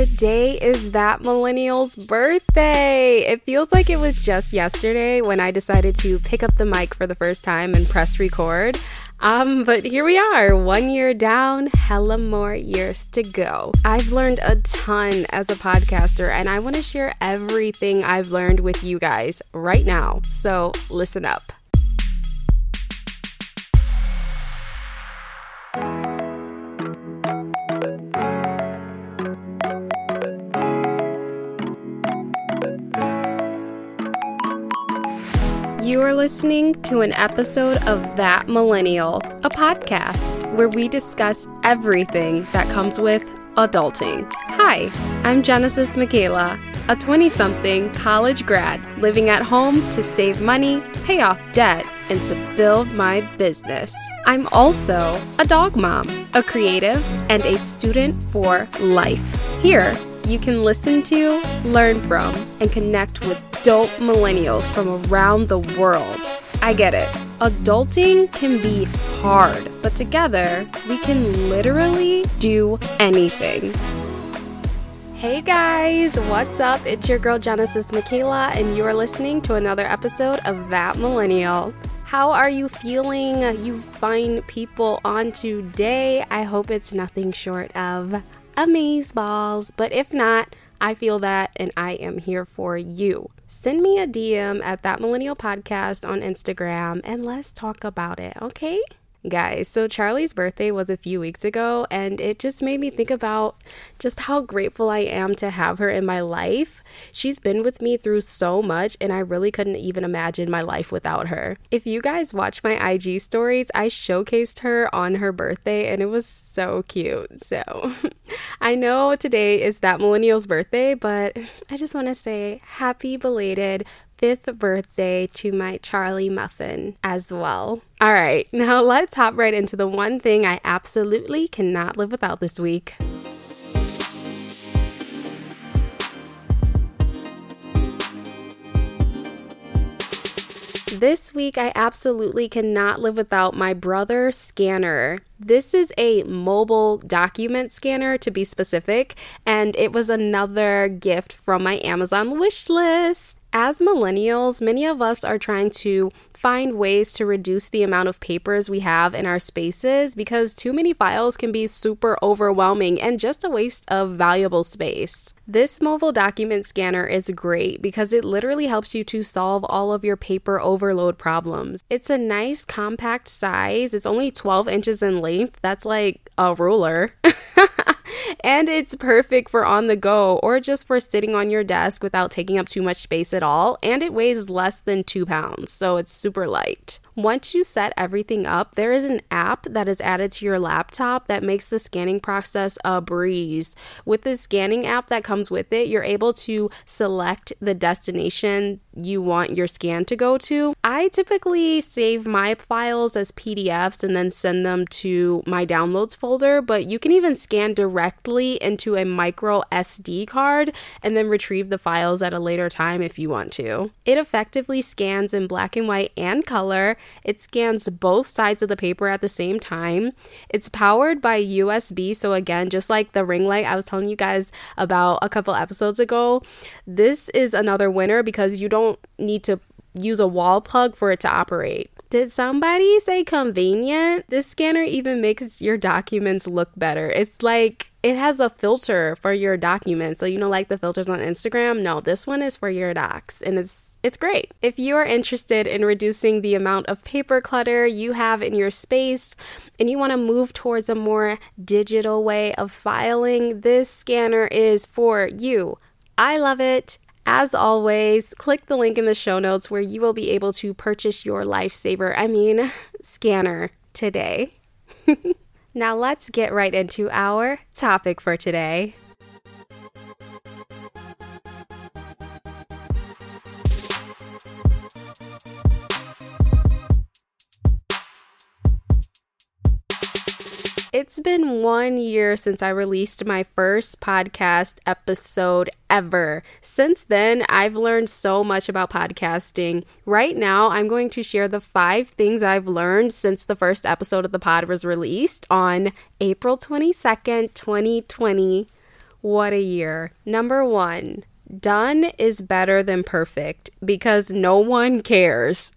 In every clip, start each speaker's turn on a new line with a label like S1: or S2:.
S1: Today is that millennial's birthday. It feels like it was just yesterday when I decided to pick up the mic for the first time and press record. Um, but here we are, one year down, hella more years to go. I've learned a ton as a podcaster, and I want to share everything I've learned with you guys right now. So listen up. You are listening to an episode of That Millennial, a podcast where we discuss everything that comes with adulting. Hi, I'm Genesis Michaela, a 20 something college grad living at home to save money, pay off debt, and to build my business. I'm also a dog mom, a creative, and a student for life. Here, you can listen to, learn from, and connect with dope millennials from around the world. I get it. Adulting can be hard, but together we can literally do anything. Hey guys, what's up? It's your girl Genesis Michaela, and you are listening to another episode of That Millennial. How are you feeling, you fine people, on today? I hope it's nothing short of amaze balls. But if not, I feel that and I am here for you. Send me a DM at that millennial podcast on Instagram and let's talk about it, okay? Guys, so Charlie's birthday was a few weeks ago, and it just made me think about just how grateful I am to have her in my life. She's been with me through so much, and I really couldn't even imagine my life without her. If you guys watch my IG stories, I showcased her on her birthday, and it was so cute. So I know today is that millennial's birthday, but I just want to say happy belated fifth birthday to my Charlie Muffin as well. All right, now let's hop right into the one thing I absolutely cannot live without this week. This week, I absolutely cannot live without my brother scanner. This is a mobile document scanner to be specific, and it was another gift from my Amazon wish list. As millennials, many of us are trying to find ways to reduce the amount of papers we have in our spaces because too many files can be super overwhelming and just a waste of valuable space. This mobile document scanner is great because it literally helps you to solve all of your paper overload problems. It's a nice compact size, it's only 12 inches in length. That's like a ruler. and it's perfect for on the go or just for sitting on your desk without taking up too much space at all. And it weighs less than two pounds, so it's super light. Once you set everything up, there is an app that is added to your laptop that makes the scanning process a breeze. With the scanning app that comes with it, you're able to select the destination you want your scan to go to. I typically save my files as PDFs and then send them to my downloads folder, but you can even scan directly into a micro SD card and then retrieve the files at a later time if you want to. It effectively scans in black and white and color. It scans both sides of the paper at the same time. It's powered by USB, so again, just like the ring light I was telling you guys about a couple episodes ago, this is another winner because you don't need to use a wall plug for it to operate. Did somebody say convenient? This scanner even makes your documents look better. It's like it has a filter for your documents. So you know like the filters on Instagram? No, this one is for your docs and it's it's great. If you are interested in reducing the amount of paper clutter you have in your space and you want to move towards a more digital way of filing, this scanner is for you. I love it. As always, click the link in the show notes where you will be able to purchase your lifesaver, I mean, scanner today. now let's get right into our topic for today. Been one year since I released my first podcast episode ever. Since then, I've learned so much about podcasting. Right now, I'm going to share the five things I've learned since the first episode of the pod was released on April 22nd, 2020. What a year. Number one, done is better than perfect because no one cares.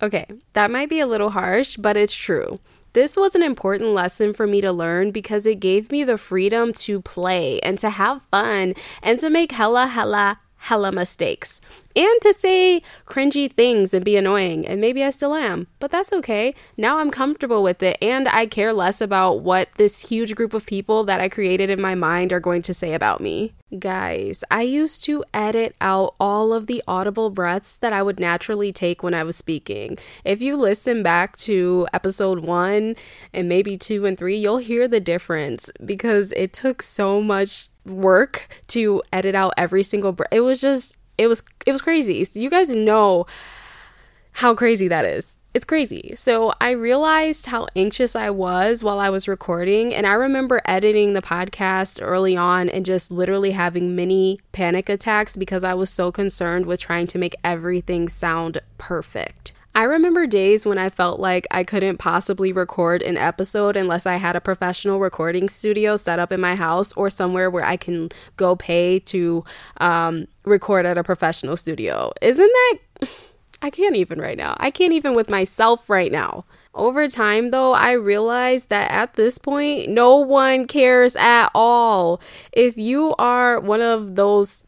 S1: Okay, that might be a little harsh, but it's true. This was an important lesson for me to learn because it gave me the freedom to play and to have fun and to make hella, hella, hella mistakes and to say cringy things and be annoying. And maybe I still am, but that's okay. Now I'm comfortable with it and I care less about what this huge group of people that I created in my mind are going to say about me. Guys, I used to edit out all of the audible breaths that I would naturally take when I was speaking. If you listen back to episode one and maybe two and three, you'll hear the difference because it took so much work to edit out every single. It was just it was it was crazy. You guys know how crazy that is. It's crazy. So I realized how anxious I was while I was recording. And I remember editing the podcast early on and just literally having mini panic attacks because I was so concerned with trying to make everything sound perfect. I remember days when I felt like I couldn't possibly record an episode unless I had a professional recording studio set up in my house or somewhere where I can go pay to um, record at a professional studio. Isn't that? I can't even right now. I can't even with myself right now. Over time, though, I realized that at this point, no one cares at all. If you are one of those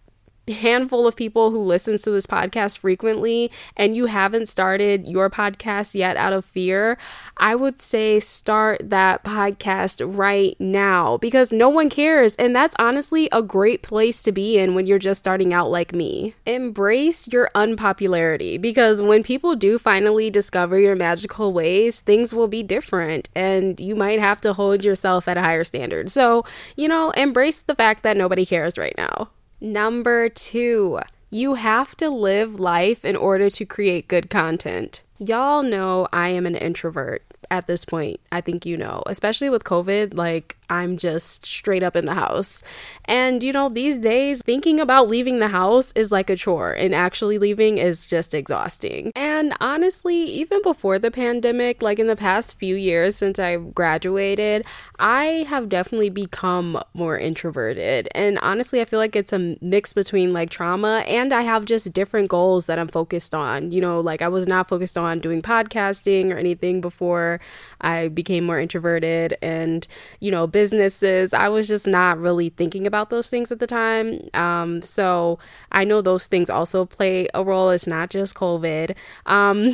S1: handful of people who listens to this podcast frequently and you haven't started your podcast yet out of fear, I would say start that podcast right now because no one cares and that's honestly a great place to be in when you're just starting out like me. Embrace your unpopularity because when people do finally discover your magical ways, things will be different and you might have to hold yourself at a higher standard. So, you know, embrace the fact that nobody cares right now. Number two, you have to live life in order to create good content. Y'all know I am an introvert at this point. I think you know, especially with COVID, like I'm just straight up in the house. And you know, these days, thinking about leaving the house is like a chore, and actually leaving is just exhausting. And honestly, even before the pandemic, like in the past few years since I graduated, I have definitely become more introverted. And honestly, I feel like it's a mix between like trauma and I have just different goals that I'm focused on. You know, like I was not focused on doing podcasting or anything before I became more introverted and, you know, businesses. I was just not really thinking about those things at the time. Um, so I know those things also play a role. It's not just COVID. Um,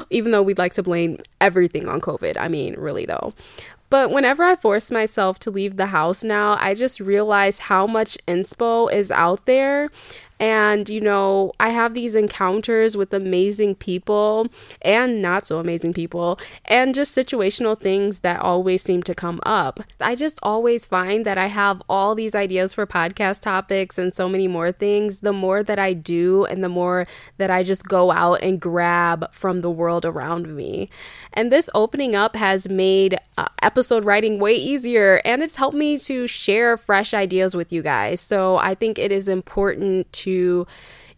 S1: even though we'd like to blame everything on COVID. I mean, really though. But whenever I force myself to leave the house now, I just realize how much inspo is out there and, you know, I have these encounters with amazing people and not so amazing people, and just situational things that always seem to come up. I just always find that I have all these ideas for podcast topics and so many more things. The more that I do, and the more that I just go out and grab from the world around me. And this opening up has made uh, episode writing way easier, and it's helped me to share fresh ideas with you guys. So I think it is important to to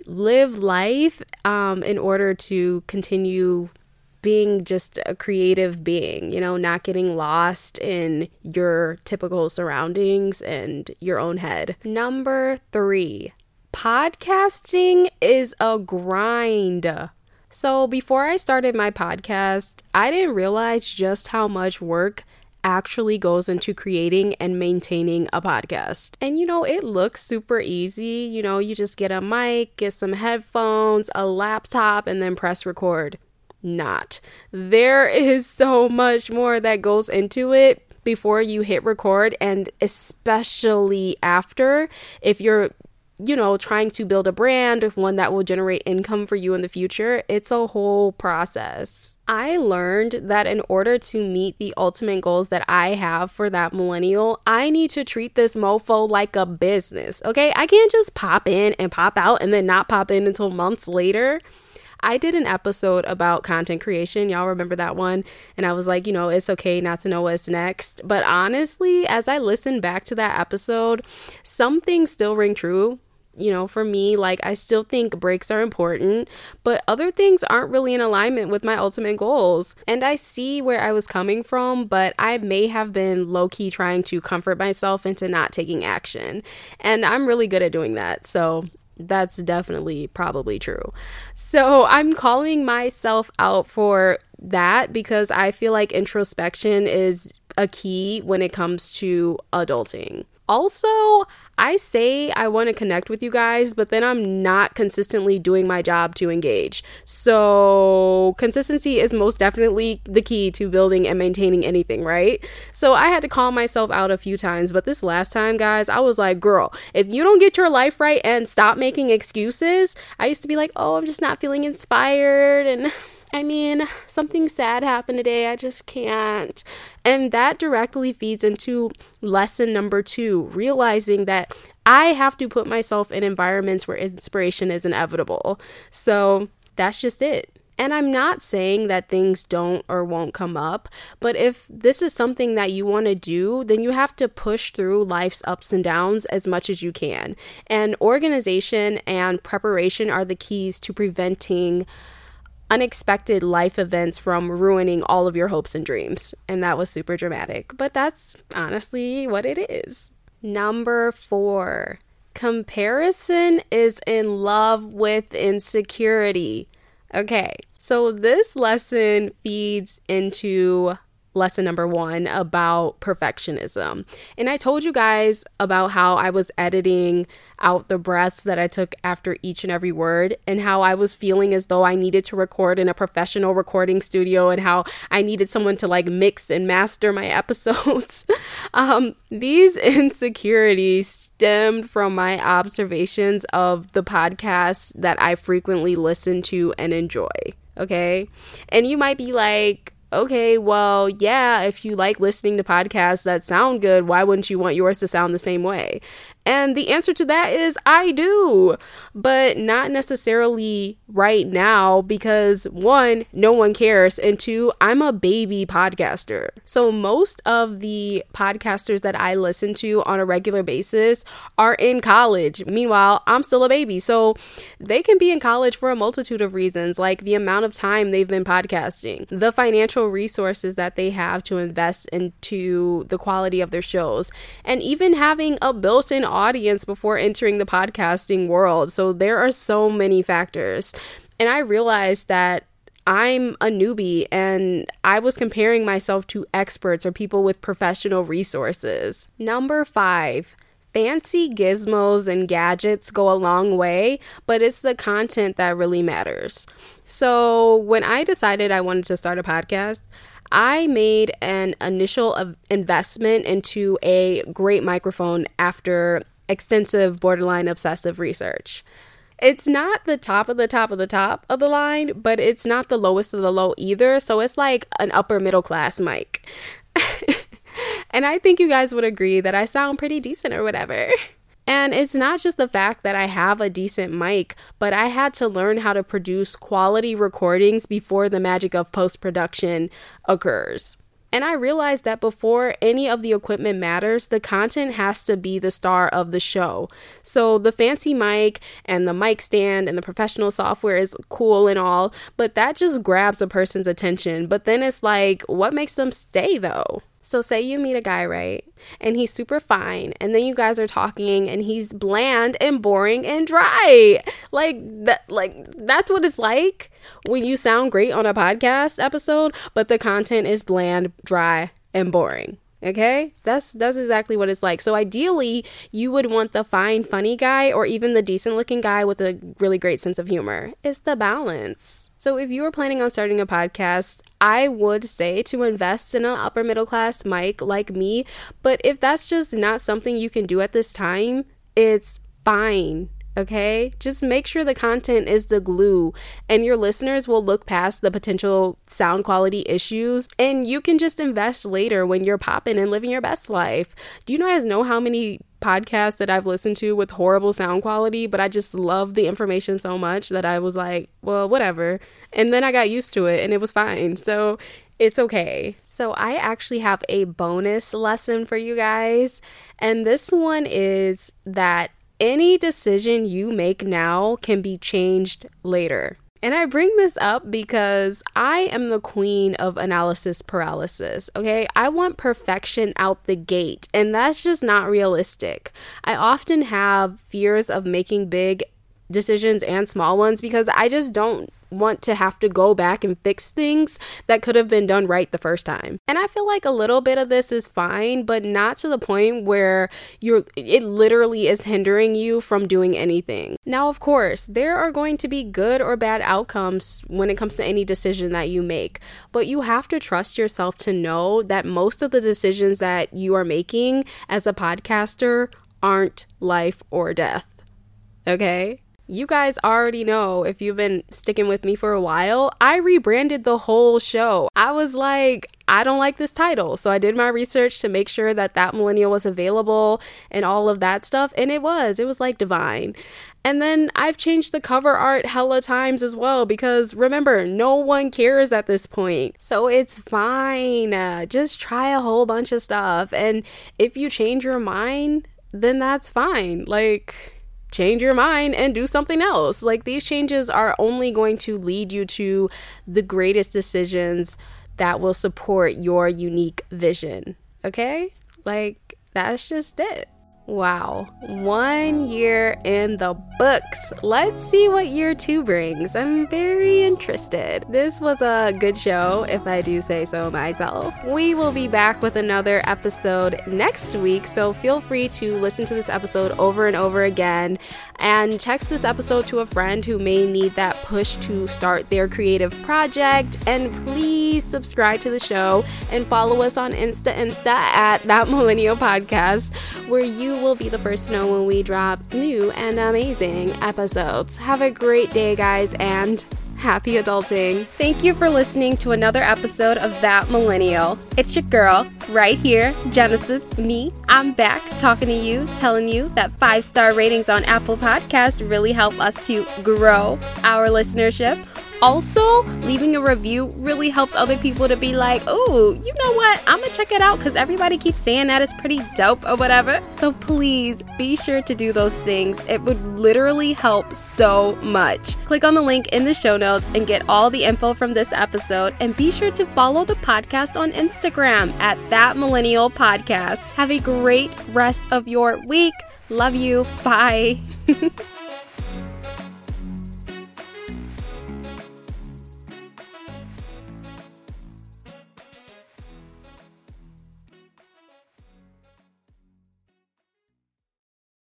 S1: live life um, in order to continue being just a creative being, you know, not getting lost in your typical surroundings and your own head. Number three, podcasting is a grind. So, before I started my podcast, I didn't realize just how much work actually goes into creating and maintaining a podcast. And you know, it looks super easy. You know, you just get a mic, get some headphones, a laptop, and then press record. Not. There is so much more that goes into it before you hit record, and especially after, if you're you know, trying to build a brand, one that will generate income for you in the future, it's a whole process. I learned that in order to meet the ultimate goals that I have for that millennial, I need to treat this mofo like a business. Okay. I can't just pop in and pop out and then not pop in until months later. I did an episode about content creation. Y'all remember that one? And I was like, you know, it's okay not to know what's next. But honestly, as I listened back to that episode, some things still ring true you know, for me, like I still think breaks are important, but other things aren't really in alignment with my ultimate goals. And I see where I was coming from, but I may have been low key trying to comfort myself into not taking action. And I'm really good at doing that. So that's definitely probably true. So I'm calling myself out for that because I feel like introspection is a key when it comes to adulting. Also, I say I want to connect with you guys, but then I'm not consistently doing my job to engage. So, consistency is most definitely the key to building and maintaining anything, right? So, I had to call myself out a few times, but this last time, guys, I was like, girl, if you don't get your life right and stop making excuses, I used to be like, oh, I'm just not feeling inspired and I mean, something sad happened today. I just can't. And that directly feeds into lesson number two realizing that I have to put myself in environments where inspiration is inevitable. So that's just it. And I'm not saying that things don't or won't come up, but if this is something that you want to do, then you have to push through life's ups and downs as much as you can. And organization and preparation are the keys to preventing unexpected life events from ruining all of your hopes and dreams. And that was super dramatic, but that's honestly what it is. Number four, comparison is in love with insecurity. Okay, so this lesson feeds into lesson number one about perfectionism. And I told you guys about how I was editing out the breaths that I took after each and every word, and how I was feeling as though I needed to record in a professional recording studio, and how I needed someone to like mix and master my episodes. um, these insecurities stemmed from my observations of the podcasts that I frequently listen to and enjoy. Okay. And you might be like, okay, well, yeah, if you like listening to podcasts that sound good, why wouldn't you want yours to sound the same way? And the answer to that is I do, but not necessarily right now because one, no one cares, and two, I'm a baby podcaster. So most of the podcasters that I listen to on a regular basis are in college. Meanwhile, I'm still a baby. So they can be in college for a multitude of reasons, like the amount of time they've been podcasting, the financial resources that they have to invest into the quality of their shows, and even having a built in audience before entering the podcasting world. So there are so many factors. And I realized that I'm a newbie and I was comparing myself to experts or people with professional resources. Number five, fancy gizmos and gadgets go a long way, but it's the content that really matters. So when I decided I wanted to start a podcast, I made an initial investment into a great microphone after extensive borderline obsessive research. It's not the top of the top of the top of the line, but it's not the lowest of the low either. So it's like an upper middle class mic. and I think you guys would agree that I sound pretty decent or whatever. And it's not just the fact that I have a decent mic, but I had to learn how to produce quality recordings before the magic of post production occurs. And I realized that before any of the equipment matters, the content has to be the star of the show. So the fancy mic and the mic stand and the professional software is cool and all, but that just grabs a person's attention. But then it's like, what makes them stay though? So, say you meet a guy, right? And he's super fine, and then you guys are talking, and he's bland and boring and dry. Like that, like that's what it's like when you sound great on a podcast episode, but the content is bland, dry, and boring. Okay? That's that's exactly what it's like. So ideally, you would want the fine funny guy or even the decent looking guy with a really great sense of humor. It's the balance. So, if you were planning on starting a podcast, I would say to invest in an upper middle class mic like me. But if that's just not something you can do at this time, it's fine. Okay, just make sure the content is the glue, and your listeners will look past the potential sound quality issues, and you can just invest later when you're popping and living your best life. Do you guys know how many podcasts that I've listened to with horrible sound quality, but I just love the information so much that I was like, well, whatever. And then I got used to it and it was fine. So it's okay. So, I actually have a bonus lesson for you guys. And this one is that any decision you make now can be changed later. And I bring this up because I am the queen of analysis paralysis, okay? I want perfection out the gate, and that's just not realistic. I often have fears of making big decisions and small ones because I just don't want to have to go back and fix things that could have been done right the first time. And I feel like a little bit of this is fine, but not to the point where you're it literally is hindering you from doing anything. Now, of course, there are going to be good or bad outcomes when it comes to any decision that you make, but you have to trust yourself to know that most of the decisions that you are making as a podcaster aren't life or death. Okay? You guys already know if you've been sticking with me for a while, I rebranded the whole show. I was like, I don't like this title. So I did my research to make sure that that millennial was available and all of that stuff. And it was, it was like divine. And then I've changed the cover art hella times as well because remember, no one cares at this point. So it's fine. Uh, just try a whole bunch of stuff. And if you change your mind, then that's fine. Like, change your mind and do something else. Like these changes are only going to lead you to the greatest decisions that will support your unique vision. Okay? Like that's just it. Wow, one year in the books. Let's see what year two brings. I'm very interested. This was a good show, if I do say so myself. We will be back with another episode next week, so feel free to listen to this episode over and over again and text this episode to a friend who may need that push to start their creative project. And please subscribe to the show and follow us on Insta Insta at That Millennial Podcast, where you will be the first to know when we drop new and amazing episodes. Have a great day, guys, and happy adulting. Thank you for listening to another episode of That Millennial. It's your girl, right here, Genesis, me. I'm back talking to you, telling you that five star ratings on Apple Podcasts really help us to grow our listenership. Also, leaving a review really helps other people to be like, oh, you know what? I'm gonna check it out because everybody keeps saying that it's pretty dope or whatever. So please be sure to do those things. It would literally help so much. Click on the link in the show notes and get all the info from this episode. And be sure to follow the podcast on Instagram at That Millennial Podcast. Have a great rest of your week. Love you. Bye.